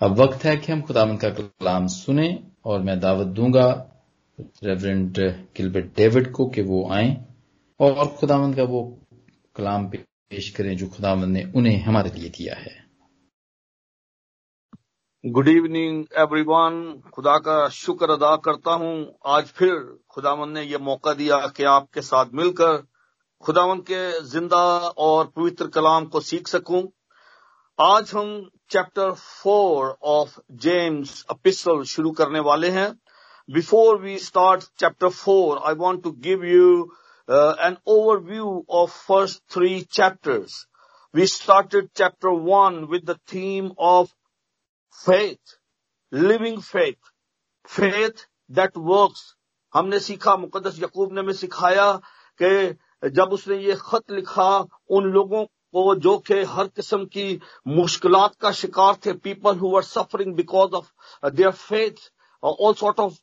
अब वक्त है कि हम खुदावंद का कलाम सुने और मैं दावत दूँगा रेवरेंड गिलबर्ट डेविड को कि वो आए और खुदावंद का वो कलाम पेश करें जो खुदावंद ने उन्हें हमारे लिए दिया है। गुड इवनिंग एवरीवन खुदा का शुक्र अदा करता हूँ। आज फिर खुदावन ने यह मौका दिया कि आपके साथ मिलकर खुदावन के ज़िंदा और पवित्र कलाम को सीख सकूँ। आज हम chapter four of James epistle शुरू करने वाले हैं। Before we start chapter four I want to give you an overview of first three chapters we started chapter one with the theme of faith living faith faith that works हमने सीखा मुकदस यकूब ने हमें सिखाया कि जब उसने ये खत लिखा, उन लोगों को जो कि हर किस्म की मुश्किलात का शिकार थे people who are suffering because of their faith all sort of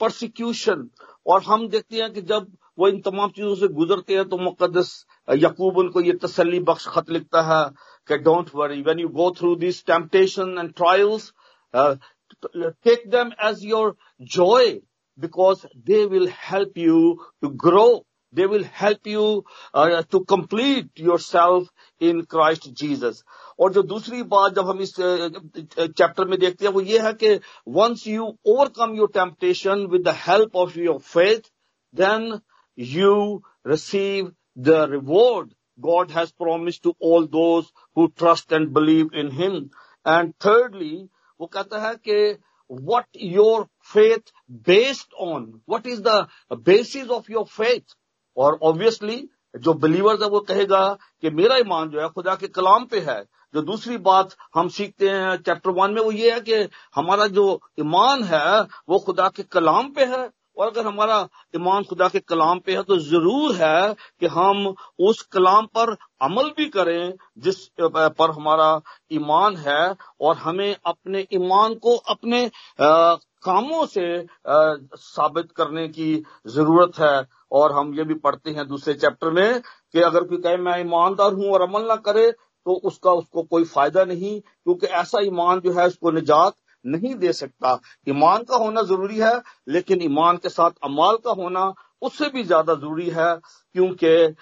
persecution और हम देखते हैं कि जब वो इन तमाम चीज़ों से गुजरते हैं तो मुकदस यकूब उनको ये तसली बख्श खत लिखता है Okay, don't worry when you go through this temptation and trials take take as your joy because they will help you to grow. They will help you uh, to complete yourself in Christ Jesus. और जो दूसरी बात जब हम इस chapter में देखते हैं वो ये है कि once you overcome your temptation with the help of your faith, then you receive the reward God has promised to all those who trust and believe in Him. And thirdly, वो कहता है कि what your faith based on, what is the basis of your faith? और obviously जो believers है वो कहेगा कि मेरा ईमान जो है खुदा के कलाम पे है। जो दूसरी बात हम सीखते हैं चैप्टर वन में वो ये है कि हमारा जो ईमान है वो खुदा के कलाम पे है। और अगर हमारा ईमान खुदा के कलाम पे है तो ज़रूर है कि हम उस कलाम पर अमल भी करें जिस पर हमारा ईमान है। और हमें अपने ईमान को अपने आ, कामों से साबित करने की ज़रूरत है। और हम ये भी पढ़ते हैं दूसरे चैप्टर में कि अगर कोई कहे, मैं ईमानदार हूँ और अमल ना करे तो उसका उसको कोई फ़ायदा नहीं, क्योंकि ऐसा ईमान जो है उसको निजात नहीं दे सकता। ईमान का होना ज़रूरी है, लेकिन ईमान के साथ अमाल का होना उससे भी ज़्यादा ज़रूरी है, क्योंकि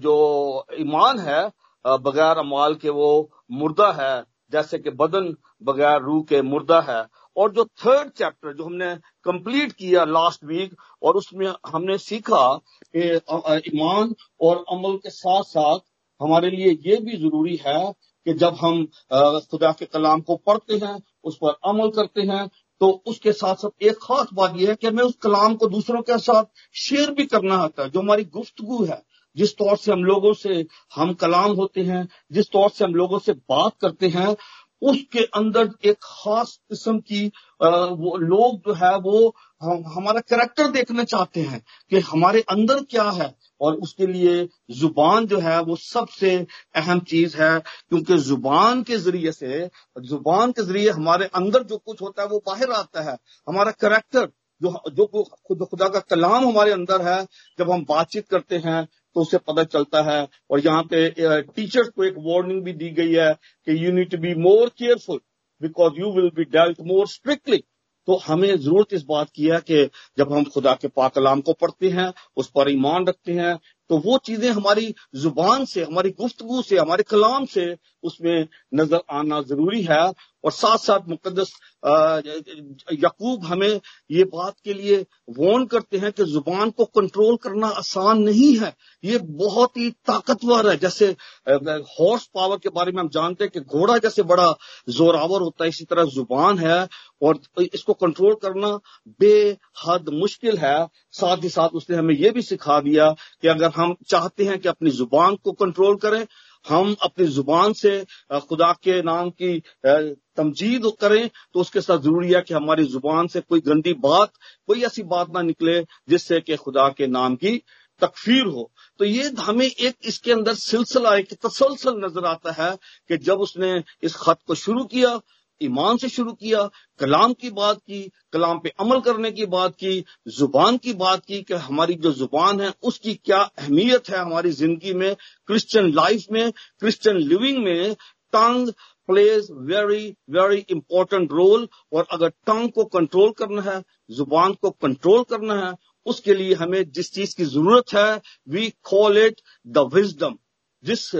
जो ईमान है बगैर अमाल के वो मुर्दा है। जैसे कि बदन बगैर रूह के मुर्दा है और जो थर्ड चैप्टर जो हमने कंप्लीट किया लास्ट वीक और उसमें हमने सीखा कि ईमान और अमल के साथ साथ हमारे लिए ये भी ज़रूरी है कि जब हम खुदा के कलाम को पढ़ते हैं, उस पर अमल करते हैं तो उसके साथ साथ एक खास बात यह है कि हमें उस कलाम को दूसरों के साथ शेयर भी करना आता है, जो हमारी गुफ्तगु है। जिस तौर से हम लोगों से हम कलाम होते हैं, जिस तौर से हम लोगों से बात करते हैं उसके अंदर एक खास किस्म की वो लोग जो है वो हम, हमारा करेक्टर देखना चाहते हैं कि हमारे अंदर क्या है और उसके लिए ज़ुबान जो है वो सबसे अहम चीज़ है क्योंकि ज़ुबान के ज़रिए से ज़ुबान के ज़रिए हमारे अंदर जो कुछ होता है वो बाहर आता है। हमारा करेक्टर जो जो खुद खुदा का कलाम हमारे अंदर है जब हम बातचीत करते हैं तो उससे पता चलता है। और यहाँ पे टीचर्स को एक वार्निंग भी दी गई है कि you need to be more careful because you will be dealt more strictly तो हमें ज़रूरत इस बात की है कि जब हम खुदा के पाकलाम को पढ़ते हैं, उस पर ईमान रखते हैं तो वो चीज़ें हमारी ज़ुबान से, हमारी गुफ्तगु से, हमारे कलाम से उसमें नज़र आना ज़रूरी है। और साथ साथ मुकदस यकूब हमें ये बात के लिए वॉर्न करते हैं कि ज़ुबान को कंट्रोल करना आसान नहीं है। ये बहुत ही ताकतवर है। जैसे हॉर्स पावर के बारे में हम जानते हैं कि घोड़ा जैसे बड़ा जोरावर होता है, इसी तरह ज़ुबान है। और इसको कंट्रोल करना बेहद मुश्किल है। साथ ही साथ उसने हमें यह भी सिखा दिया कि अगर हम चाहते हैं कि अपनी ज़ुबान को कंट्रोल करें हम अपनी ज़ुबान से खुदा के नाम की तमजीद करें तो उसके साथ ज़रूरी है कि हमारी ज़ुबान से कोई गंदी बात, कोई ऐसी बात ना निकले जिससे कि खुदा के नाम की तकफीर हो। तो ये हमें एक इसके अंदर सिलसिला, एक तसलसल नज़र आता है कि जब उसने इस खत को शुरू किया ईमान से शुरू किया, कलाम की बात की, कलाम पे अमल करने की बात की, ज़ुबान की बात की कि हमारी जो ज़ुबान है, उसकी क्या अहमियत है हमारी ज़िंदगी में क्रिश्चियन लाइफ में क्रिश्चियन लिविंग में tongue plays very very important role और अगर टंग को कंट्रोल करना है, ज़ुबान को कंट्रोल करना है, उसके लिए हमें जिस चीज़ की ज़रूरत है we call it the wisdom जिस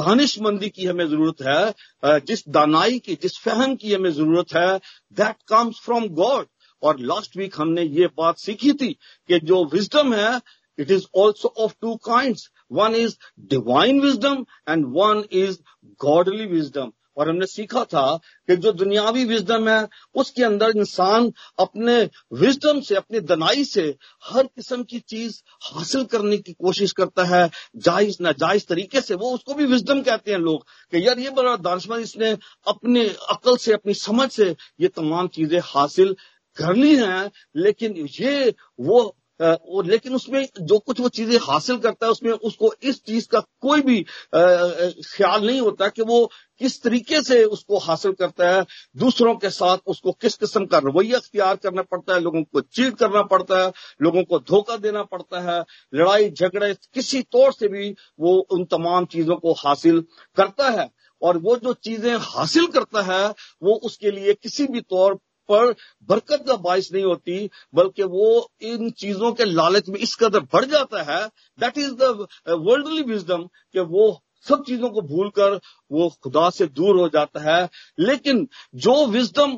दानिशमंदी की हमें ज़रूरत है जिस दानाई की, जिस फहम की हमें ज़रूरत है दैट कम्स फ्रॉम गॉड और लास्ट वीक हमने ये बात सीखी थी कि जो विजडम है it is also of two kind one is divine wisdom and one is godly wisdom और हमने सीखा था कि जो दुनियावी विजडम है, उसके अंदर इंसान अपने विजडम से, अपनी दनाई से हर किस्म की चीज़ हासिल करने की कोशिश करता है, जायज़, नाजायज तरीके से। वो उसको भी विजडम कहते हैं लोग कि यार ये बड़ा दानशमंद इसने अपने अकल से, अपनी समझ से ये तमाम चीज़ें हासिल कर ली हैं, लेकिन ये, वो और लेकिन उसमें जो कुछ वो चीज़ें हासिल करता है, उसमें उसको इस चीज़ का कोई भी ख्याल नहीं होता कि वो किस तरीके से उसको हासिल करता है, दूसरों के साथ उसको किस किस्म का रवैया अख्तियार करना पड़ता है, लोगों को चीट करना पड़ता है, लोगों को धोखा देना पड़ता है, लड़ाई, झगड़े, किसी तौर से भी वो उन तमाम चीज़ों को हासिल करता है। और वो जो चीज़ें हासिल करता है, वो उसके लिए किसी भी तौर पर बरकत का बायस नहीं होती, बल्कि वो इन चीज़ों के लालच में इस कदर बढ़ जाता है that is the worldly wisdom कि वो सब चीज़ों को भूलकर वो खुदा से दूर हो जाता है। लेकिन जो विजडम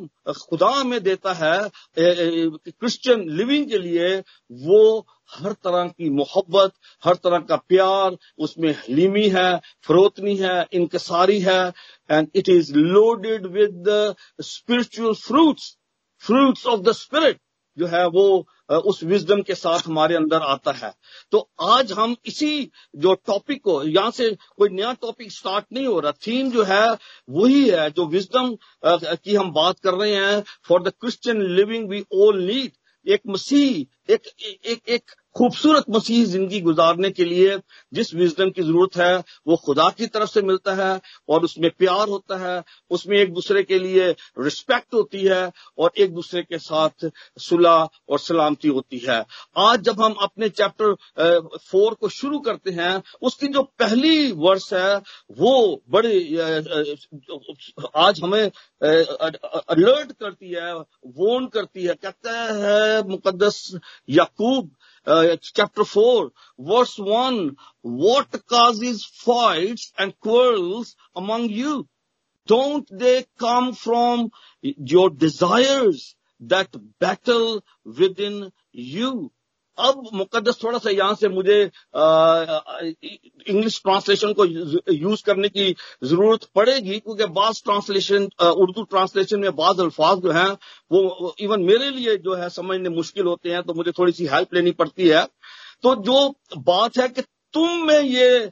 खुदा में देता है क्रिश्चियन लिविंग के लिए, वो हर तरह की मोहब्बत, हर तरह का प्यार, उसमें हलीमी है, फरोतनी है इंकसारी है and it is loaded with spiritual fruits fruits of the spirit जो है वो उस विजडम के साथ हमारे अंदर आता है। तो आज हम इसी जो टॉपिक को, यहाँ से कोई नया टॉपिक स्टार्ट नहीं हो रहा। थीम जो है, वही है जो विजडम की हम बात कर रहे हैं। For the Christian living we all need एक मसीह, एक एक एक खूबसूरत मसीह ज़िंदगी गुजारने के लिए जिस विजडम की ज़रूरत है, वो खुदा की तरफ़ से मिलता है और उसमें प्यार होता है, उसमें एक दूसरे के लिए रिस्पेक्ट होती है और एक दूसरे के साथ सुलह और सलामती होती है। आज जब हम अपने चैप्टर फोर को शुरू करते हैं, उसकी जो पहली वर्ष है, वो बड़े आज हमें अलर्ट करती है वोन करती है, कहता है मुकदस याकूब uh, chapter 4, verse 1, what causes fights and quarrels among you? Don't they come from your desires that battle within you? अब मुकदस थोड़ा सा यहाँ से मुझे इंग्लिश ट्रांसलेशन को यूज़ करने की ज़रूरत पड़ेगी, क्योंकि बाज ट्रांसलेशन उर्दू ट्रांसलेशन में बाज अल्फाज जो हैं, वो इवन मेरे लिए जो है समझने मुश्किल होते हैं तो मुझे थोड़ी सी हेल्प लेनी पड़ती है। तो जो बात है कि तुम में ये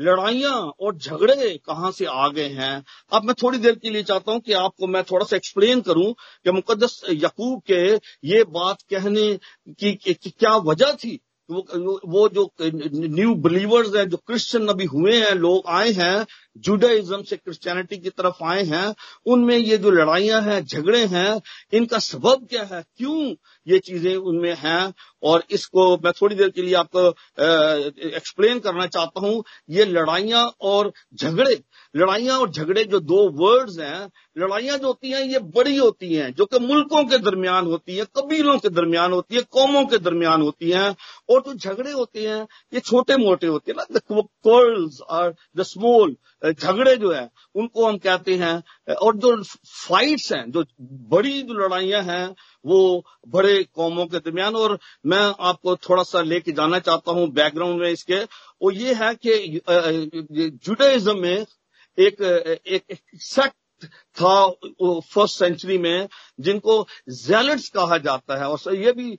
लड़ाइयाँ और झगड़े कहाँ से आ गए हैं? अब मैं थोड़ी देर के लिए चाहता हूँ कि आपको मैं थोड़ा सा एक्सप्लेन करूँ कि मुकदस यकूब के ये बात कहने की, की, क्या वजह थी? वो वो जो न्यू बिलीवर्स हैं जो क्रिश्चियन अभी हुए हैं लोग आए हैं जुडाइज्म से क्रिश्चियनिटी की तरफ़ आए हैं, उनमें ये जो लड़ाइयाँ हैं, झगड़े हैं, इनका सबब क्या है? क्यों ये चीज़ें उनमें हैं? और इसको मैं थोड़ी देर के लिए आपको एक्सप्लेन करना चाहता हूँ। ये लड़ाइयाँ और झगड़े, लड़ाइयाँ और झगड़े जो दो वर्ड्स हैं, लड़ाइयाँ जो होती हैं, ये बड़ी होती हैं, जो कि मुल्कों के दरमियान होती हैं, कबीलों के दरमियान होती है, कौमों के दरमियान होती हैं, और जो झगड़े होते हैं, ये छोटे मोटे होते हैं। ना द कर्ल्स और द स्मॉल झगड़े जो है, उनको हम कहते हैं और जो फाइट्स हैं, जो बड़ी जो लड़ाइयाँ हैं, वो बड़े कौमों के दरमियान, और मैं आपको थोड़ा सा लेके जाना चाहता हूँ बैकग्राउंड में इसके वो ये है कि जुडाइज्म में एक एक सेक्ट था फ़र्स्ट सेंचुरी में, जिनको जेलट्स कहा जाता है। और ये भी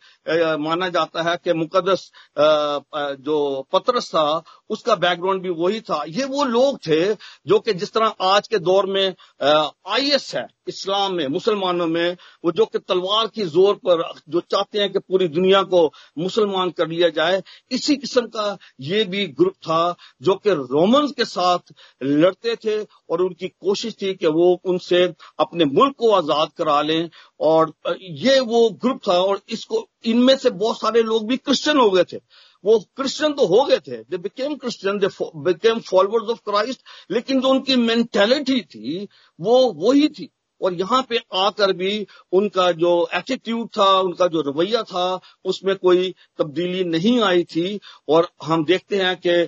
माना जाता है कि मुकदस जो पत्रस था, उसका बैकग्राउंड भी वही था। ये वो लोग थे जो कि जिस तरह आज के दौर में आईएस है, इस्लाम में, मुसलमानों में, वो जो कि तलवार की ज़ोर पर, जो चाहते हैं कि पूरी दुनिया को मुसलमान कर लिया जाए, इसी किस्म का ये भी ग्रुप था जो कि रोमन के साथ लड़ते थे और उनकी कोशिश थी कि वो उनसे अपने मुल्क को आज़ाद करा लें। और ये वो ग्रुप था और इसको, इनमें से बहुत सारे लोग भी क्रिश्चियन हो गए थे। वो क्रिश्चियन तो हो गए थे। They became Christian they became followers of Christ लेकिन जो उनकी मेंटेलिटी थी, वो वही थी। और यहाँ पे आकर भी उनका जो एटीट्यूड था, उनका जो रवैया था, उसमें कोई तब्दीली नहीं आई थी। और हम देखते हैं कि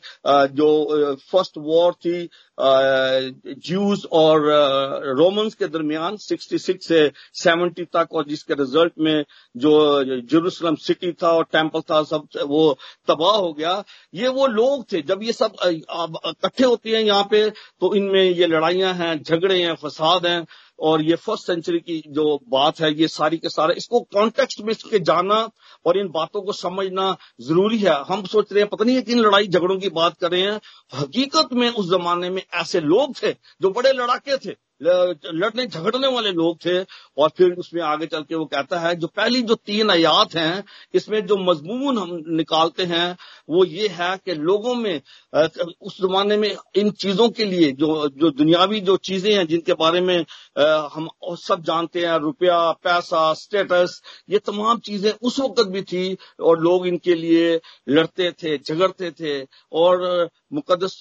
जो फ़र्स्ट वॉर थी ज्यूज और रोमन्स के दरमियान 66 से 70 तक, और जिसके रिज़ल्ट में जो जेरूसलम सिटी था और टेंपल था, सब वो तबाह हो गया। ये वो लोग थे, जब ये सब इकट्ठे होते हैं यहाँ पे तो इनमें ये लड़ाइयाँ हैं, झगड़े हैं, फसाद हैं। और ये फ़र्स्ट सेंचुरी की जो बात है, ये सारी के सारा, इसको कॉन्टेक्स्ट में इसके जाना और इन बातों को समझना ज़रूरी है। हम सोच रहे हैं, पता नहीं है किन लड़ाई झगड़ों की बात कर रहे हैं। हकीकत में उस जमाने में ऐसे लोग थे जो बड़े लड़ाके थे। लड़ने झगड़ने वाले लोग थे और फिर उसमें आगे चल के वो कहता है, जो पहली जो तीन आयात हैं, इसमें जो मजमून हम निकालते हैं, वो ये है कि लोगों में उस जमाने में इन चीज़ों के लिए जो जो दुनियावी जो चीज़ें हैं, जिनके बारे में हम सब जानते हैं, रुपया, पैसा स्टेटस ये तमाम चीज़ें उस वक्त भी थी और लोग इनके लिए लड़ते थे, झगड़ते थे और मुकदस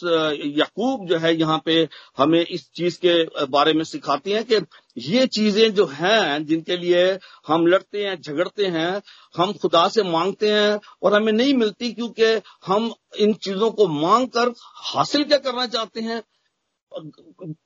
यकूब जो है यहाँ पे हमें इस चीज़ के बारे में सिखाती हैं कि ये चीज़ें जो हैं, जिनके लिए हम लड़ते हैं, झगड़ते हैं, हम खुदा से मांगते हैं और हमें नहीं मिलती क्योंकि हम इन चीज़ों को मांग कर हासिल क्या करना चाहते हैं?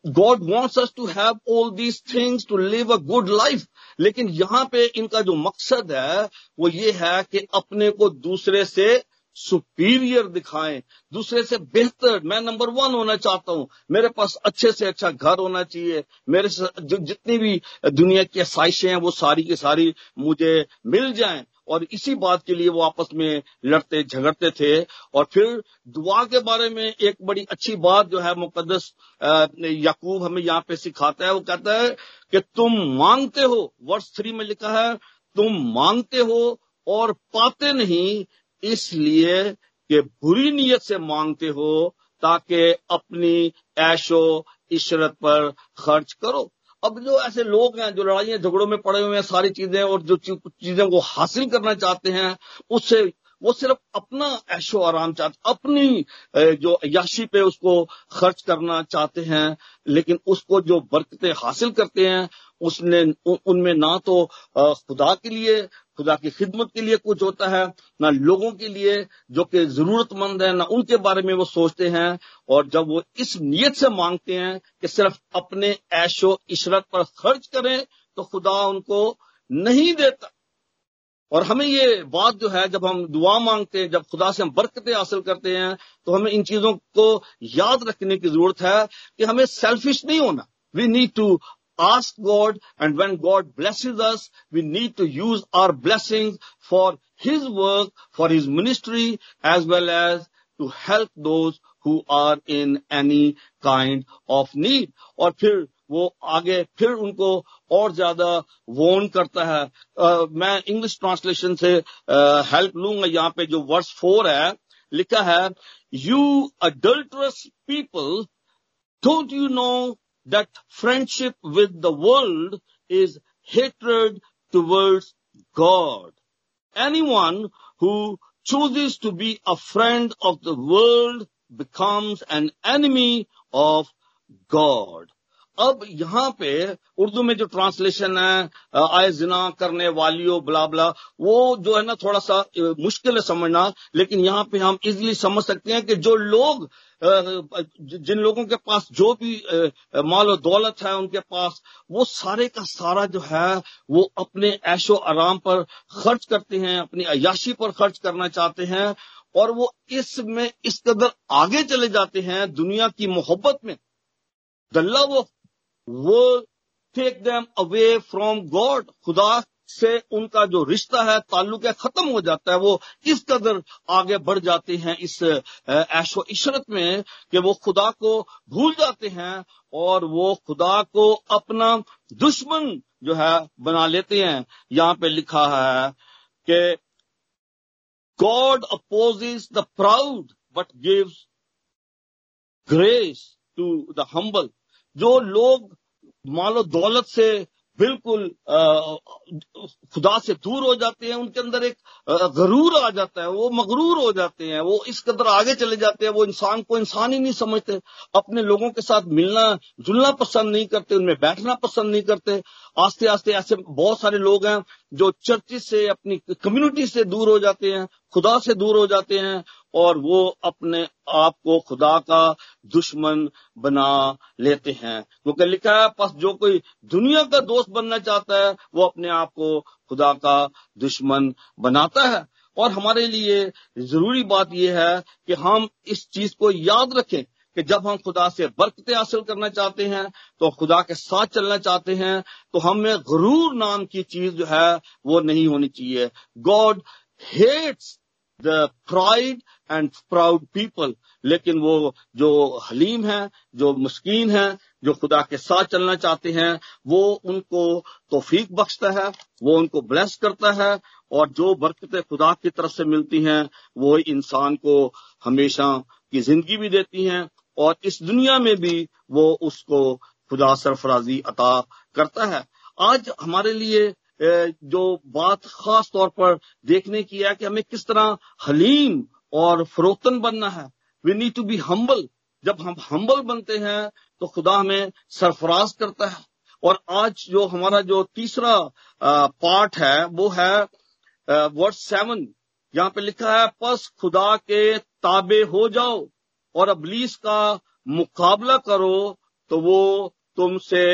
God wants us to have all these things to live a good life लेकिन यहाँ पे इनका जो मकसद है, वो ये है कि अपने को दूसरे से सुपीरियर दिखाएँ। दूसरे से बेहतर मैं नंबर वन होना चाहता हूँ। मेरे पास अच्छे से अच्छा घर होना चाहिए। मेरे जो, जितनी भी दुनिया की आसाइशें हैं, वो सारी की सारी मुझे मिल जाएँ। और इसी बात के लिए वो आपस में लड़ते, झगड़ते थे। और फिर दुआ के बारे में एक बड़ी अच्छी बात जो है मुकदस याकूब हमें यहाँ पे सिखाता है। वो कहता है कि तुम मांगते हो। वर्ष थ्री में लिखा है, तुम मांगते हो और पाते नहीं इसलिए कि बुरी नीयत से मांगते हो ताकि अपनी ऐशो इशरत पर खर्च करो। अब जो ऐसे लोग हैं, जो लड़ाइयाँ, झगड़ों में पड़े हुए हैं, सारी चीज़ें और जो चीज़ों को हासिल करना चाहते हैं, उससे, वो सिर्फ़ अपना ऐशो आराम चाहते, अपनी जो याशी पे उसको खर्च करना चाहते हैं, लेकिन उसको जो बरकतें हासिल करते हैं, उसने उनमें ना तो खुदा के लिए खुदा की खिदमत के लिए कुछ होता है, ना लोगों के लिए जो कि जरूरतमंद है, ना उनके बारे में वो सोचते हैं, और जब वो इस नीयत से मांगते हैं कि सिर्फ़ अपने ऐशो इशरत पर खर्च करें तो खुदा उनको नहीं देता। और हमें ये बात जो है, जब हम दुआ मांगते हैं, जब खुदा से हम बरकतें हासिल करते हैं तो हमें इन चीज़ों को याद रखने की ज़रूरत है कि हमें सेल्फिश नहीं होना। We need to ask God, and when God blesses us, we need to use our blessings for His work, for His ministry, as well as to help those who are in any kind of need. और फिर वो आगे फिर उनको और ज्यादा वोन करता है uh, मैं इंग्लिश ट्रांसलेशन से हेल्प uh, लूंगा यहाँ पे जो वर्स फोर है लिखा है you adulterous people don't you know that friendship with the world is hatred towards God. Anyone who chooses to be a friend of the world becomes an enemy of God. अब यहाँ पे उर्दू में जो translation है आय जिना करने वालियों ब्ला ब्ला वो जो है ना थोड़ा सा मुश्किल है समझना लेकिन यहाँ पे हम इजीली समझ सकते हैं कि जो लोग जिन लोगों के पास जो भी माल और दौलत है उनके पास, वो सारे का सारा जो है, वो अपने ऐशो आराम पर खर्च करते हैं, अपनी अयाशी पर खर्च करना चाहते हैं और वो इसमें, इस कदर आगे चले जाते हैं दुनिया की मोहब्बत में। द लव ऑफ़ वो take them away from God खुदा से उनका जो रिश्ता है, ताल्लुक है, खत्म हो जाता है। वो इस कदर आगे बढ़ जाते हैं, इस ऐशो इशरत में कि वो खुदा को भूल जाते हैं और वो खुदा को अपना दुश्मन जो है बना लेते हैं। यहाँ पे लिखा है कि God opposes the proud but gives grace to the humble जो लोग मालो दौलत से बिल्कुल खुदा से दूर हो जाते हैं, उनके अंदर एक गरूर आ जाता है, वो मगरूर हो जाते हैं, वो इस कदर आगे चले जाते हैं, वो इंसान को इंसान ही नहीं समझते, अपने लोगों के साथ मिलना, जुलना पसंद नहीं करते, उनमें बैठना पसंद नहीं करते। आस्ते आस्ते ऐसे बहुत सारे लोग हैं, जो चर्चिस से, अपनी कम्युनिटी से दूर हो जाते हैं, खुदा से दूर हो जाते हैं और वो अपने आप को खुदा का दुश्मन बना लेते हैं। क्योंकि लिखा है बस जो कोई दुनिया का दोस्त बनना चाहता है, वो अपने आप को खुदा का दुश्मन बनाता है। और हमारे लिए ज़रूरी बात यह है कि हम इस चीज़ को याद रखें कि जब हम खुदा से बरकतें हासिल करना चाहते हैं तो खुदा के साथ चलना चाहते हैं तो हमें गरूर नाम की चीज़ जो है, वो नहीं होनी चाहिए। God hates the pride and proud people लेकिन वो जो हलीम है, जो मुस्किन है, जो खुदा के साथ चलना चाहते हैं, वो उनको तोफीक बख्शता है, वो उनको ब्लेस करता है, और जो बरकतें खुदा की तरफ़ से मिलती हैं, वो इंसान को हमेशा की ज़िंदगी भी देती हैं, और इस दुनिया में भी वो उसको खुदा सरफराजी अता करता है। आज हमारे लिए जो बात खास तौर पर देखने की है कि हमें किस तरह हलीम और फरोतन बनना है। We need to be humble जब हम हम्बल बनते हैं तो खुदा हमें सरफराज करता है। और आज जो हमारा जो तीसरा पार्ट है, वो है वर्ड सेवन यहाँ पे लिखा है पस खुदा के ताबे हो जाओ और अबलीस का मुकाबला करो तो वो तुमसे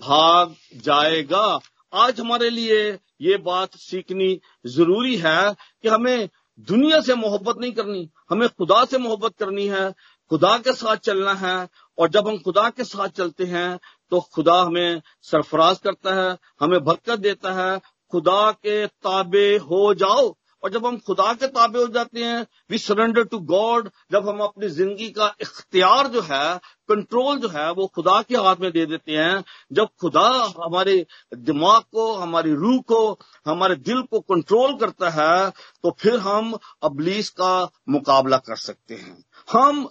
भाग जाएगा। आज हमारे लिए ये बात सीखनी ज़रूरी है कि हमें दुनिया से मोहब्बत नहीं करनी, हमें खुदा से मोहब्बत करनी है, खुदा के साथ चलना है, और जब हम खुदा के साथ चलते हैं तो खुदा हमें सरफराज करता है, हमें बरकत देता है, खुदा के ताबे हो जाओ। और जब हम खुदा के ताबे हो जाते हैं वी सरेंडर टू गॉड जब हम अपनी ज़िंदगी का इख्तियार जो है कंट्रोल जो है, वो खुदा के हाथ में दे देते हैं। जब खुदा हमारे दिमाग को, हमारी रूह को, हमारे दिल को कंट्रोल करता है तो फिर हम अबलीस का मुकाबला कर सकते हैं। हम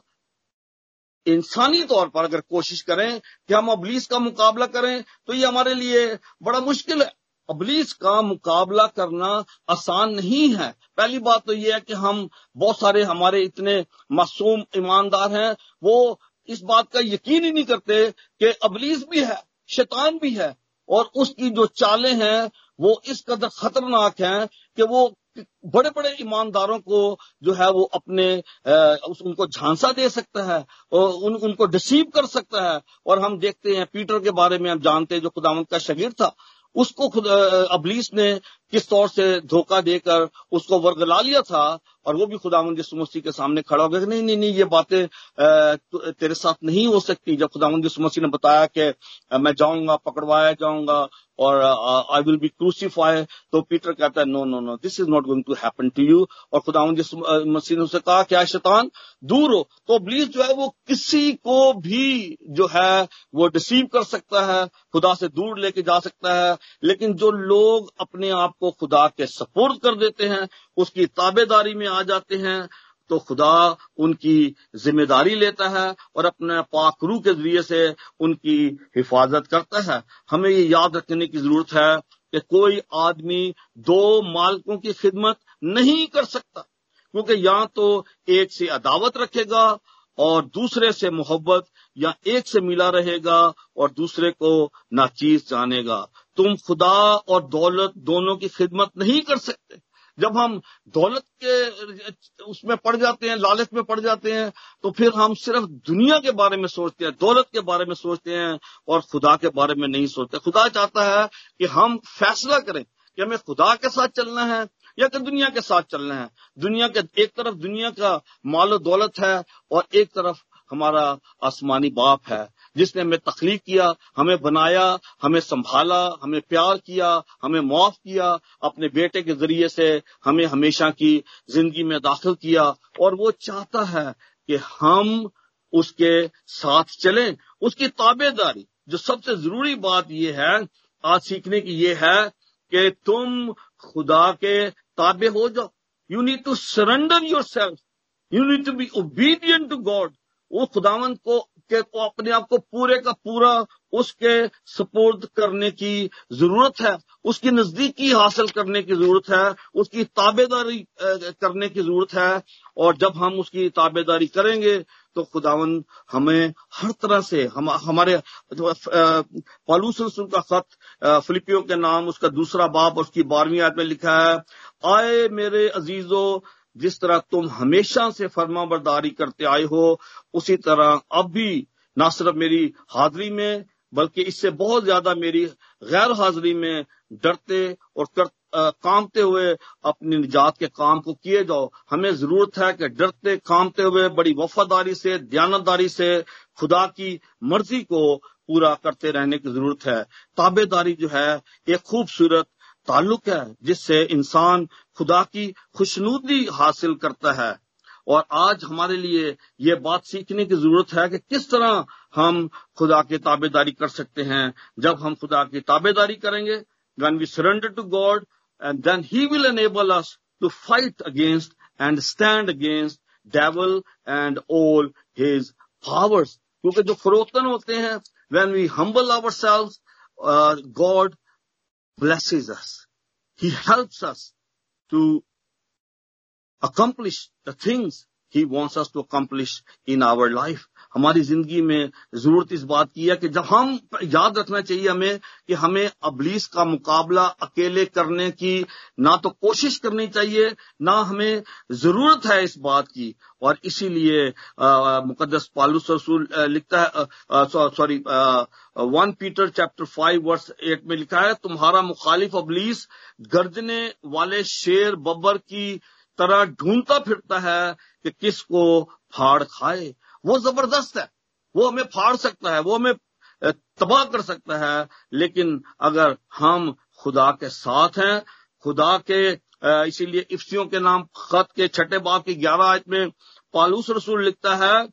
इंसानी तौर पर अगर कोशिश करें कि हम अबलीस का मुकाबला करें तो ये हमारे लिए बड़ा मुश्किल है अबलीस का मुकाबला करना आसान नहीं है। पहली बात तो यह है कि हम बहुत सारे हमारे इतने मासूम ईमानदार हैं। वो इस बात का यकीन ही नहीं करते कि अबलीस भी है शैतान भी है और उसकी जो चालें हैं वो इस कदर खतरनाक हैं कि वो बड़े बड़े ईमानदारों को जो है वो अपने उस उनको झांसा दे सकता है और उन, उनको डिसीव कर सकता है। और हम देखते हैं पीटर के बारे में हम जानते हैं जो खुदामद का शगीर था उसको खुद अबलीस ने किस तौर से धोखा देकर उसको वर्गला लिया था और वो भी खुदा मसीह के सामने खड़ा हो गया नहीं नहीं नहीं, ये बातें तेरे साथ नहीं हो सकती। जब खुदा मसीह ने बताया कि मैं जाऊँगा, पकड़वाया जाऊँगा और आई विल बी क्रूसीफाई तो पीटर कहता है no no no this is not going to happen to you और खुदा मसीह ने उसे कहा, क्या शैतान? दूर हो। तो ब्लीज जो है वो किसी को भी जो है वो डिसीव कर सकता है, खुदा से दूर लेके जा सकता है। लेकिन जो लोग अपने आप को खुदा के सपोर्ट कर देते हैं, उसकी ताबेदारी में आ जाते हैं तो खुदा उनकी ज़िम्मेदारी लेता है और अपने पाकरू के ज़रिए से उनकी हिफाजत करता है। हमें ये याद रखने की ज़रूरत है कि कोई आदमी दो मालकों की खिदमत नहीं कर सकता, क्योंकि या तो एक से अदावत रखेगा और दूसरे से मोहब्बत, या एक से मिला रहेगा और दूसरे को नाचीज जानेगा। तुम खुदा और दौलत दोनों की खिदमत नहीं कर सकते। जब हम दौलत के, उसमें पड़ जाते हैं, लालच में पड़ जाते हैं तो फिर हम सिर्फ़ दुनिया के बारे में सोचते हैं, दौलत के बारे में सोचते हैं और खुदा के बारे में नहीं सोचते। खुदा चाहता है कि हम फैसला करें कि हमें खुदा के साथ चलना है या कि दुनिया के साथ चलना है। दुनिया के, एक तरफ़ दुनिया का मालो दौलत है और एक तरफ़ हमारा आसमानी बाप है। जिसने हमें तखलीक किया, हमें बनाया, हमें संभाला, हमें प्यार किया, हमें माफ़ किया, अपने बेटे के ज़रिए से हमें हमेशा की ज़िंदगी में दाखिल किया और वो चाहता है कि हम उसके साथ चलें, उसकी ताबेदारी। जो सबसे ज़रूरी बात यह है, आज सीखने की ये है कि तुम खुदा के ताबे हो जाओ। You need to surrender yourself you need to be obedient to God वो खुदावन को कि अपने आप को पूरे का पूरा उसके सपोर्ट करने की ज़रूरत है, उसकी नजदीकी हासिल करने की ज़रूरत है, उसकी ताबेदारी करने की ज़रूरत है। और जब हम उसकी ताबेदारी करेंगे तो खुदावन हमें हर तरह से, हम, हमारे पालूस रसूल का खत फिलिपियों के नाम, उसका दूसरा बाप उसकी बारहवीं आयत में लिखा है, आए मेरे अजीजों जिस तरह तुम हमेशा से फर्मा बरदारी करते आए हो उसी तरह अब भी ना सिर्फ़ मेरी हाजिरी में बल्कि इससे बहुत ज़्यादा मेरी गैर हाजिरी में डरते और कर, आ, कामते हुए अपनी निजात के काम को किए जाओ। हमें ज़रूरत है कि डरते कामते हुए बड़ी वफादारी से दयानतदारी से खुदा की मर्ज़ी को पूरा करते रहने की ज़रूरत है। ताबेदारी जो है एक खूबसूरत ताल्लुक है जिससे इंसान खुदा की खुशनुदी हासिल करता है। और आज हमारे लिए ये बात सीखने की ज़रूरत है कि किस तरह हम खुदा की ताबेदारी कर सकते हैं। जब हम खुदा की ताबेदारी करेंगे when we surrender to God and then he will enable us to fight against and stand against devil and all his powers क्योंकि जो फरोतन होते हैं when we humble ourselves God blesses us he help us to accomplish the things he wants us to accomplish in our life. हमारी ज़िंदगी में ज़रूरत इस बात की है कि जब हम याद रखना चाहिए हमें कि हमें अबलीस का मुकाबला अकेले करने की ना तो कोशिश करनी चाहिए, ना हमें ज़रूरत है इस बात की और इसीलिए मुकदस पालूस रसूल लिखता है sorry one Peter chapter five verse eight में लिखा है, तुम्हारा मुखालिफ अबलीस गर्जने वाले शेर बब्बर की तरह ढूंढता फिरता है कि किसको फाड़ खाए। वो ज़बरदस्त है। वो हमें फाड़ सकता है, वो हमें तबाह कर सकता है। लेकिन अगर हम खुदा के साथ हैं, खुदा के इसीलिए इफ्सियों के नाम खत के छठे बाप की ग्यारह आयत में पालूस रसूल लिखता है,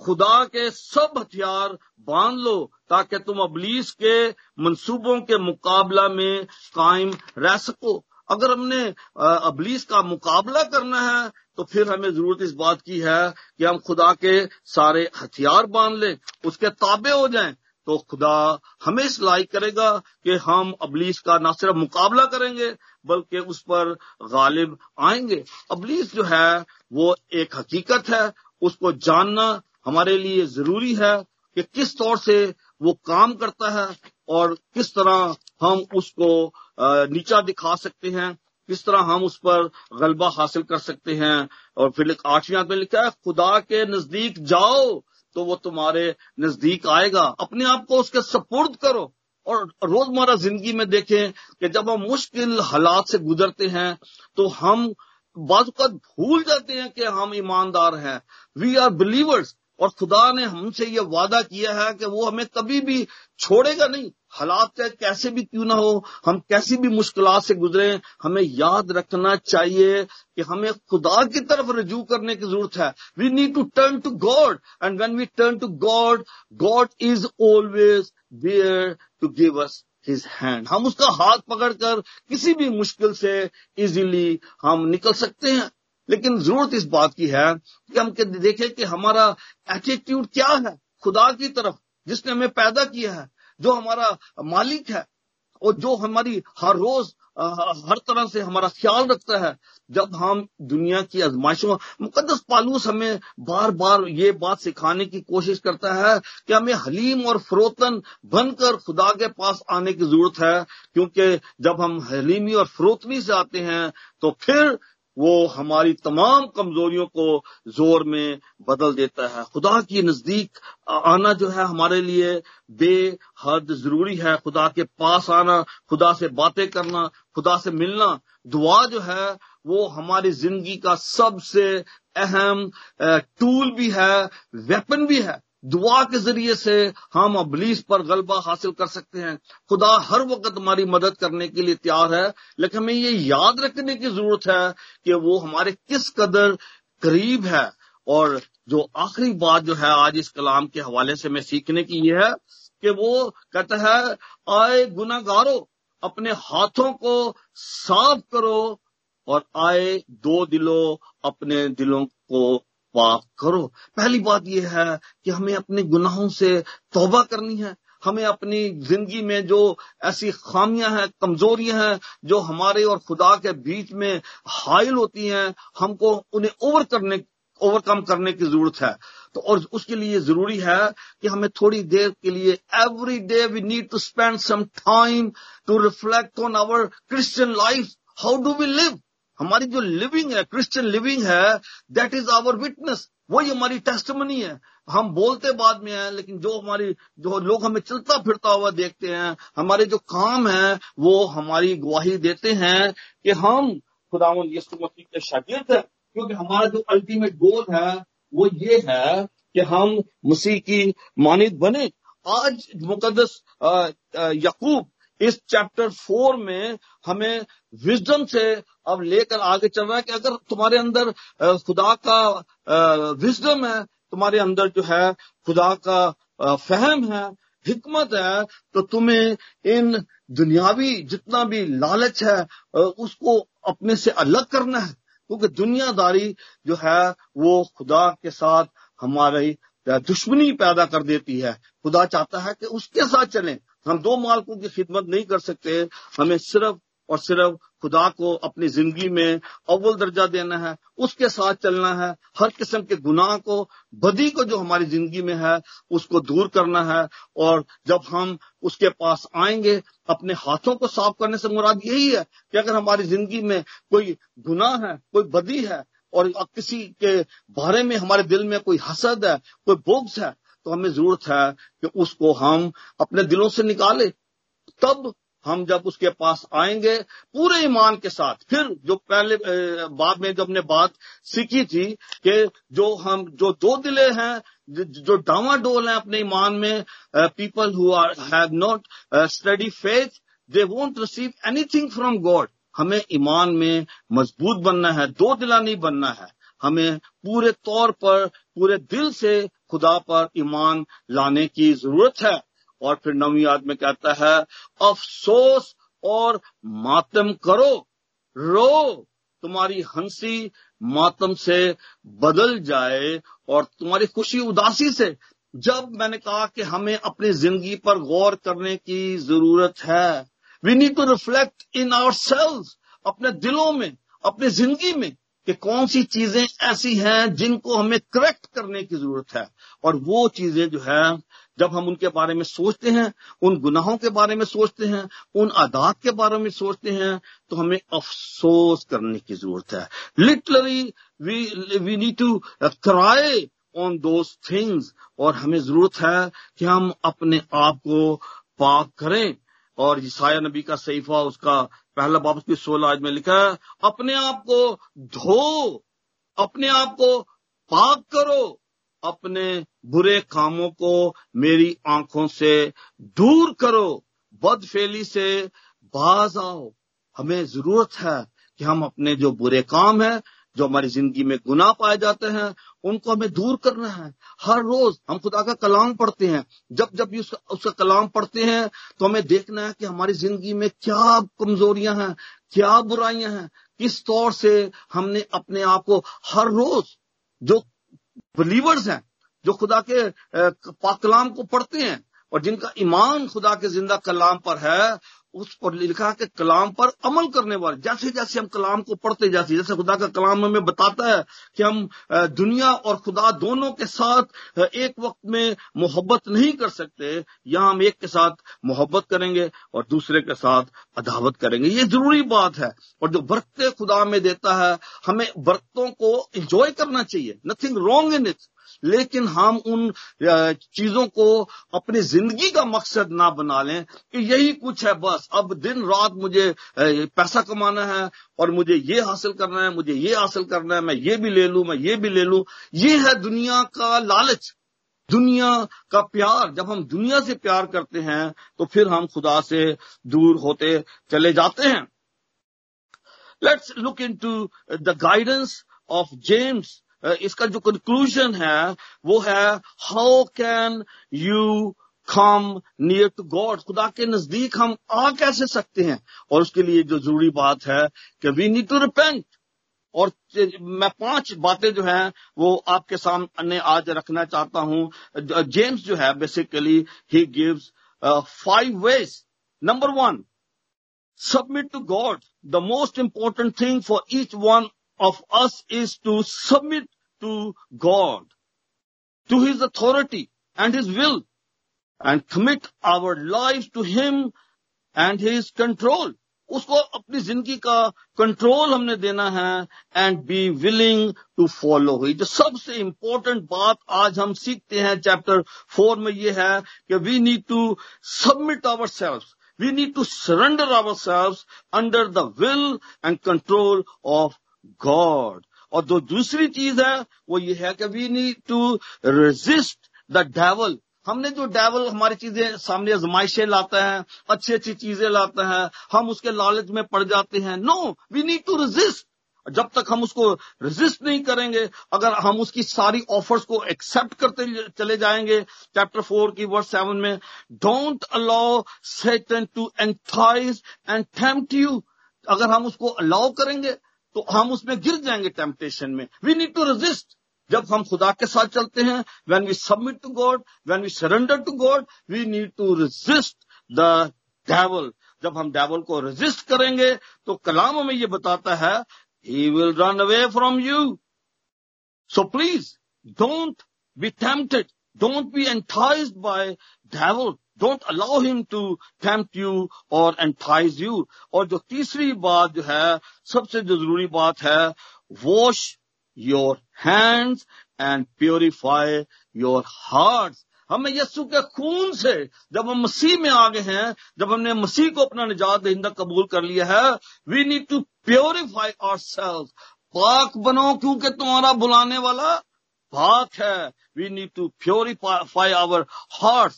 खुदा के सब हथियार बाँध लो ताकि तुम अबलीस के मंसूबों के मुकाबला में कायम रह सको। अगर हमने अबलीस का मुकाबला करना है तो फिर हमें ज़रूरत इस बात की है कि हम खुदा के सारे हथियार बाँध लें, उसके ताबे हो जाएँ तो खुदा हमें इस लाइक करेगा कि हम अबलीस का न सिर्फ़ मुकाबला करेंगे, बल्कि उस पर गालिब आएँगे। अबलीस जो है, वो एक हकीकत है, उसको जानना हमारे लिए ज़रूरी है कि किस तौर से वो काम करता है और किस तरह हम उसको नीचा दिखा सकते हैं, किस तरह हम उस पर गलबा हासिल कर सकते हैं। और फिर आठवीं में लिखा है, खुदा के नज़दीक जाओ तो वो तुम्हारे नज़दीक आएगा। अपने आप को उसके सपुर्द करो और रोज़मर्रा ज़िंदगी में देखें कि जब हम मुश्किल हालात से गुजरते हैं तो हम बाद भूल जाते हैं कि हम ईमानदार हैं। वी आर बिलीवर्स और खुदा ने हमसे ये वादा किया है कि वो हमें कभी भी छोड़ेगा नहीं। हालात चाहे कैसे भी क्यों ना हो, हम कैसी भी मुश्किल से गुजरे, हमें याद रखना चाहिए कि हमें खुदा की तरफ़ रजू करने की ज़रूरत है। We need to turn to God and when we turn to God God is always there to give us his hand हम उसका हाथ पकड़कर किसी भी मुश्किल से इजीली हम निकल सकते हैं। लेकिन ज़रूरत इस बात की है कि हम देखें कि हमारा एटीट्यूड क्या है? खुदा की तरफ़, जिसने हमें पैदा किया है। जो हमारा मालिक है और जो हमारी हर रोज हर तरह से हमारा ख्याल रखता है, जब हम दुनिया की आजमाइशों मुकदस पालूस हमें बार बार ये बात सिखाने की कोशिश करता है कि हमें हलीम और फरोतन बनकर खुदा के पास आने की ज़रूरत है, क्योंकि जब हम हलीमी और फरोतनी से आते हैं तो फिर वो हमारी तमाम कमजोरियों को ज़ोर में बदल देता है। खुदा के नज़दीक आना जो है हमारे लिए बेहद ज़रूरी है। खुदा के पास आना, खुदा से बातें करना, खुदा से मिलना, दुआ जो है वो हमारी ज़िंदगी का सबसे अहम टूल भी है वेपन भी है। दुआ के ज़रिए से हम अबलीस पर गलबा हासिल कर सकते हैं। खुदा हर वक्त हमारी मदद करने के लिए तैयार है, लेकिन हमें ये याद रखने की ज़रूरत है कि वो हमारे किस कदर करीब है। और जो आखिरी बात जो है आज इस कलाम के हवाले से मैं सीखने की यह है कि वो कहता है, आए गुनागारो, अपने हाथों को साफ़ करो और आए दो दिलों, अपने दिलों को पाप करो। पहली बात यह है कि हमें अपने गुनाहों से तौबा करनी है। हमें अपनी ज़िंदगी में जो ऐसी खामियाँ हैं, कमजोरियाँ हैं, जो हमारे और खुदा के बीच में हाइल होती हैं, हमको उन्हें ओवर करने, ओवरकम करने की ज़रूरत है। तो और उसके लिए ज़रूरी है कि हमें थोड़ी देर के लिए every day we need to spend some time to reflect on our Christian life how do we live हमारी जो लिविंग है क्रिश्चियन लिविंग है दैट इज़ आवर विटनेस वही हमारी टेस्टमनी है। हम बोलते बाद में हैं, लेकिन जो हमारी, जो लोग हमें चलता फिरता हुआ देखते हैं, हमारे जो काम है, वो हमारी गवाही देते हैं कि हम खुदा यीशु मसीह के शागिर्द है, क्योंकि हमारा जो अल्टीमेट गोल है, वो ये है कि हम मसीह की मानित बने। आज मुकदस यकूब इस चैप्टर फोर में हमें विजडम से अब लेकर आगे चल रहा है कि अगर तुम्हारे अंदर खुदा का विजडम है, तुम्हारे अंदर जो है, खुदा का फहम है, हिकमत है तो तुम्हें इन दुनियावी जितना भी लालच है उसको अपने से अलग करना है। क्योंकि दुनियादारी जो है, वो खुदा के साथ हमारी दुश्मनी पैदा कर देती है। खुदा चाहता है कि उसके साथ चलें। हम दो मालकों की खिदमत नहीं कर सकते। हमें सिर्फ़ और सिर्फ़ खुदा को अपनी ज़िंदगी में अव्वल दर्जा देना है, उसके साथ चलना है, हर किस्म के गुनाह को, बदी को जो हमारी ज़िंदगी में है, उसको दूर करना है। और जब हम उसके पास आएँगे, अपने हाथों को साफ़ करने से मुराद यही है कि अगर हमारी ज़िंदगी में कोई गुनाह है, कोई बदी है, और किसी के बारे में हमारे दिल में कोई हसद है, कोई बोग्स है तो हमें ज़रूरत है कि उसको हम अपने दिलों से निकाले। तब हम जब उसके पास आएँगे, पूरे ईमान के साथ, फिर जो पहले बाद में जब हमने बात सीखी थी कि जो हम, जो दो दिले हैं, जो डावाडोल हैं अपने ईमान में people who are have not study faith they won't receive anything from God हमें ईमान में मज़बूत बनना है, दो दिला नहीं बनना है। हमें पूरे तौर पर, पूरे दिल से खुदा पर ईमान लाने की ज़रूरत है। और फिर नवी याद में कहता है, अफसोस और मातम करो। रो, तुम्हारी हँसी मातम से बदल जाए और तुम्हारी खुशी उदासी से। जब मैंने कहा कि हमें अपनी ज़िंदगी पर गौर करने की ज़रूरत है we need to reflect in ourselves अपने दिलों में, अपनी ज़िंदगी में। कि कौन सी चीज़ें ऐसी हैं जिनको हमें करेक्ट करने की ज़रूरत है। और वो चीज़ें जो है, जब हम उनके बारे में सोचते हैं, उन गुनाहों के बारे में सोचते हैं, उन आदात के बारे में सोचते हैं तो हमें अफसोस करने की ज़रूरत है। Literally we we need to cry on those things और हमें ज़रूरत है कि हम अपने आप को पाक करें। और ईसाया नबी का सहीफा उसका पहला बाप उसकी सोलह आज में लिखा है, अपने आप को धो, अपने आप को पाक करो, अपने बुरे कामों को मेरी आँखों से दूर करो, बदफेली से बाज आओ। हमें ज़रूरत है कि हम अपने जो बुरे काम है जो हमारी ज़िंदगी में गुनाह पाए जाते हैं उनको हमें दूर करना है। हर रोज हम खुदा का कलाम पढ़ते हैं। जब जब भी उसका, उसका कलाम पढ़ते हैं तो हमें देखना है कि हमारी ज़िंदगी में क्या कमजोरियाँ हैं क्या बुराइयाँ हैं। किस तौर से हमने अपने आप को हर रोज जो बिलीवर्स हैं जो खुदा के पाक कलाम को पढ़ते हैं और जिनका ईमान खुदा के ज़िंदा कलाम पर है उस पर लिखा के कलाम पर अमल करने वाले जैसे जैसे हम कलाम को पढ़ते जैसे जैसे खुदा का कलाम हमें बताता है कि हम दुनिया और खुदा दोनों के साथ एक वक्त में मोहब्बत नहीं कर सकते या हम एक के साथ मोहब्बत करेंगे और दूसरे के साथ अदावत करेंगे। ये ज़रूरी बात है। और जो बरकते खुदा में देता है, हमें बरकतों को इंजॉय करना चाहिए। नथिंग रॉन्ग इन इट लेकिन हम उन चीज़ों को अपनी ज़िंदगी का मकसद ना बना लें कि यही कुछ है बस। अब दिन रात मुझे पैसा कमाना है और मुझे ये हासिल करना है, मुझे ये हासिल करना है, मैं ये भी ले लू, मैं ये भी ले लू। ये है दुनिया का लालच, दुनिया का प्यार। जब हम दुनिया से प्यार करते हैं तो फिर हम खुदा से दूर होते चले जाते हैं। Let's look into the guidance of James इसका जो कंक्लूजन है, वो है how can you come near to God खुदा के नज़दीक हम आ कैसे सकते हैं? और उसके लिए जो ज़रूरी बात है कि वी नीड टू रिपेंट और मैं पाँच बातें जो हैं, वो आपके सामने आज रखना चाहता हूँ। जेम्स जो है basically he gives five ways number one submit to God the most important thing for each one of us is to submit to God to his authority and his will and commit our life to him and his control उसको अपनी ज़िंदगी का control हमने देना है and be willing to follow हुई जो सबसे इंपॉर्टेंट बात आज हम सीखते हैं चैप्टर फोर में ये है कि we need to submit ourselves we need to surrender ourselves under the will and control of God और जो दूसरी चीज़ है, वो ये है कि we need to resist the devil हमने जो डेवल हमारी चीज़ें सामने आजमाइशें लाता है अच्छी अच्छी चीज़ें लाता है, हम उसके लालच में पड़ जाते हैं। No we need to resist जब तक हम उसको रेजिस्ट नहीं करेंगे, अगर हम उसकी सारी ऑफर्स को एक्सेप्ट करते चले जाएँगे चैप्टर फोर की वर्ड सेवन में don't allow Satan to entice and tempt you अगर हम उसको अलाउ करेंगे तो हम उसमें गिर जाएँगे टेम्पटेशन में। वी नीड टू रेजिस्ट जब हम खुदा के साथ चलते हैं when we submit to God when we surrender to God we need to resist the devil जब हम डेवल को रेजिस्ट करेंगे तो कलाम में ये बताता है he will run away from you so please don't be tempted don't be entice by devil don't allow him to tempt you और एंटाइज यू और जो तीसरी बात जो है, सबसे जो ज़रूरी बात है wash your hands and purify your heart हमें यस्सु के खून से, जब हम मसीह में आ गए हैं, जब हमने मसीह को अपना निजात दहिंदा कबूल कर लिया है we need to purify ourselves पाक बनो, क्योंकि तुम्हारा बुलाने वाला पाक है. We need to purify our heart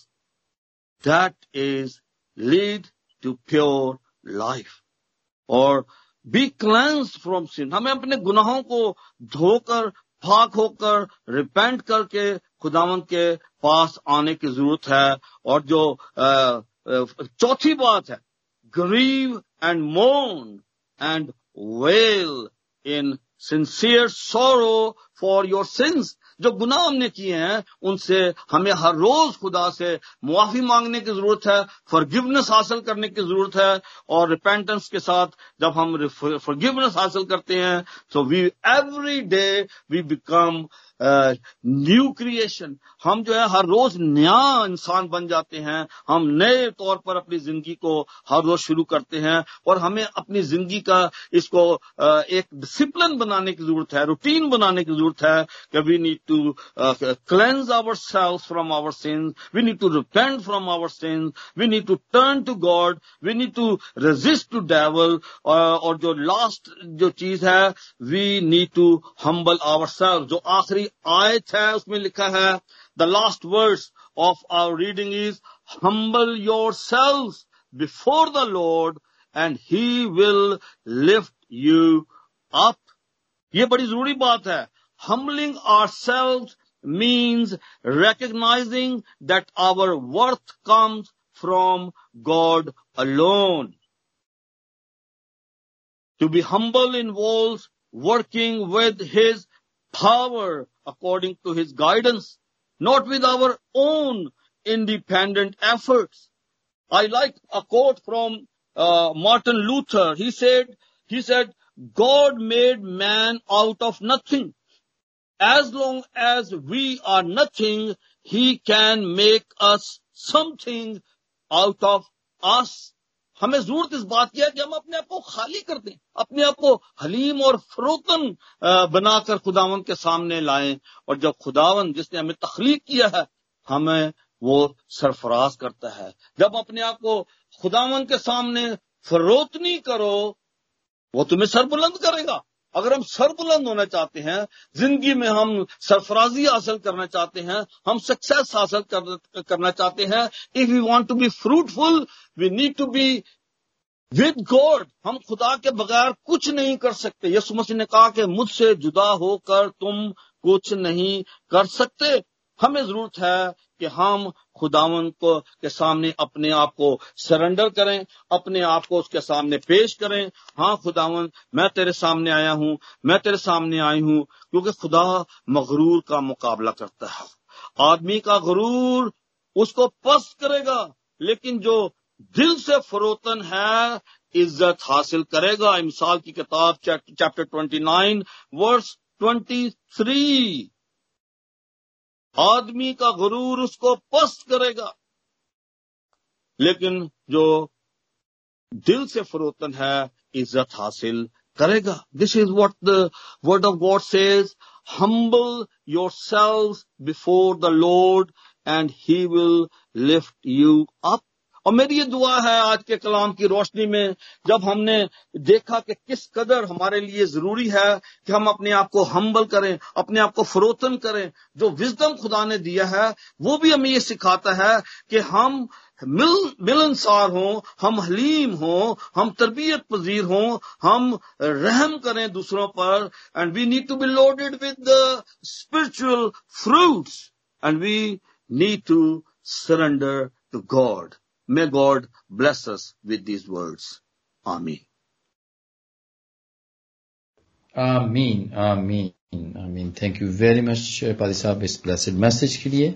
that is lead to pure life और बी क्लेंस फ्रॉम सिन हमें अपने गुनाहों को धोकर फाक होकर रिपेंट करके खुदावंत के पास आने की ज़रूरत है। और जो चौथी बात है grieve and moan and wail in sincere sorrow for your sins जो गुनाह हमने किए हैं, उनसे हमें हर रोज खुदा से मुआफी मांगने की ज़रूरत है फॉरगिवनेस हासिल करने की ज़रूरत है, और रिपेंटेंस के साथ जब हम फॉरगिवनेस हासिल करते हैं तो we every day we become new creation हम जो है हर रोज नया इंसान बन जाते हैं। हम नए तौर पर अपनी ज़िंदगी को हर रोज शुरू करते हैं और हमें अपनी ज़िंदगी का इसको एक डिसिप्लिन बनाने की ज़रूरत है रूटीन बनाने की ज़रूरत है कि we need to cleanse ourselves from our sins we need to repent from our sins we need to turn to God we need to resist to devil और जो लास्ट जो चीज़ है we need to humble ourselves जो आखिरी आयत है उसमें लिखा है the last words of our reading is humble your self before the lord and he will lift you up ये बड़ी जरूरी बात है humbling our self means recognizing that our worth comes from God alone. To be humble involves working with His power according to his guidance, not with our own independent efforts. I like a quote from uh, Martin Luther. He said, he said, God made man out of nothing. As long as we are nothing, he can make us something out of us. हमें ज़रूरत इस बात की है कि हम अपने आप को खाली कर दें अपने आप को हलीम और फरोतन बनाकर खुदावन के सामने लाएँ। और जब खुदावन जिसने हमें तखलीक किया है हमें वो सरफराज करता है। जब अपने आप को खुदावन के सामने फरोतनी करो वो तुम्हें सरबुलंद करेगा। अगर हम सरबुलंद होना चाहते हैं ज़िंदगी में हम सरफराजी हासिल करना चाहते हैं हम सक्सेस हासिल कर, करना चाहते हैं if you want to be fruitful we need to be with God हम खुदा के बगैर कुछ नहीं कर सकते। यसु मसीह ने कहा कि मुझसे जुदा होकर तुम कुछ नहीं कर सकते। हमें ज़रूरत है कि हम खुदावन को, के सामने अपने आप को सरेंडर करें, अपने आप को उसके सामने पेश करें। हाँ खुदावन, मैं तेरे सामने आया हूँ, मैं तेरे सामने आई हूँ, क्योंकि खुदा मगरूर का मुकाबला करता है। आदमी का गरूर उसको पस्त करेगा, लेकिन जो दिल से फरोतन है, इज़्ज़त हासिल करेगा। इमसाल की किताब chapter twenty nine, verse twenty three. आदमी का गुरूर उसको पस्त करेगा। लेकिन जो दिल से फरोतन है, इज़्ज़त हासिल करेगा। This is what the word of God says humble yourselves before the Lord and he will lift you up और मेरी ये दुआ है आज के कलाम की रोशनी में, जब हमने देखा कि किस कदर हमारे लिए ज़रूरी है कि हम अपने आप को हम्बल करें, अपने आप को फरोतन करें, जो विजडम खुदा ने दिया है, वो भी हमें ये सिखाता है कि हम मिल, मिलनसार हों, हम हलीम हों, हम तरबियत पजीर हों, हम रहम करें दूसरों पर and we need to be loaded with spiritual fruits and we need to surrender to God May God bless us with these words. Amen. Amen. Amen. Amen. Thank you very much, Padi Sahab, इस blessed message के लिए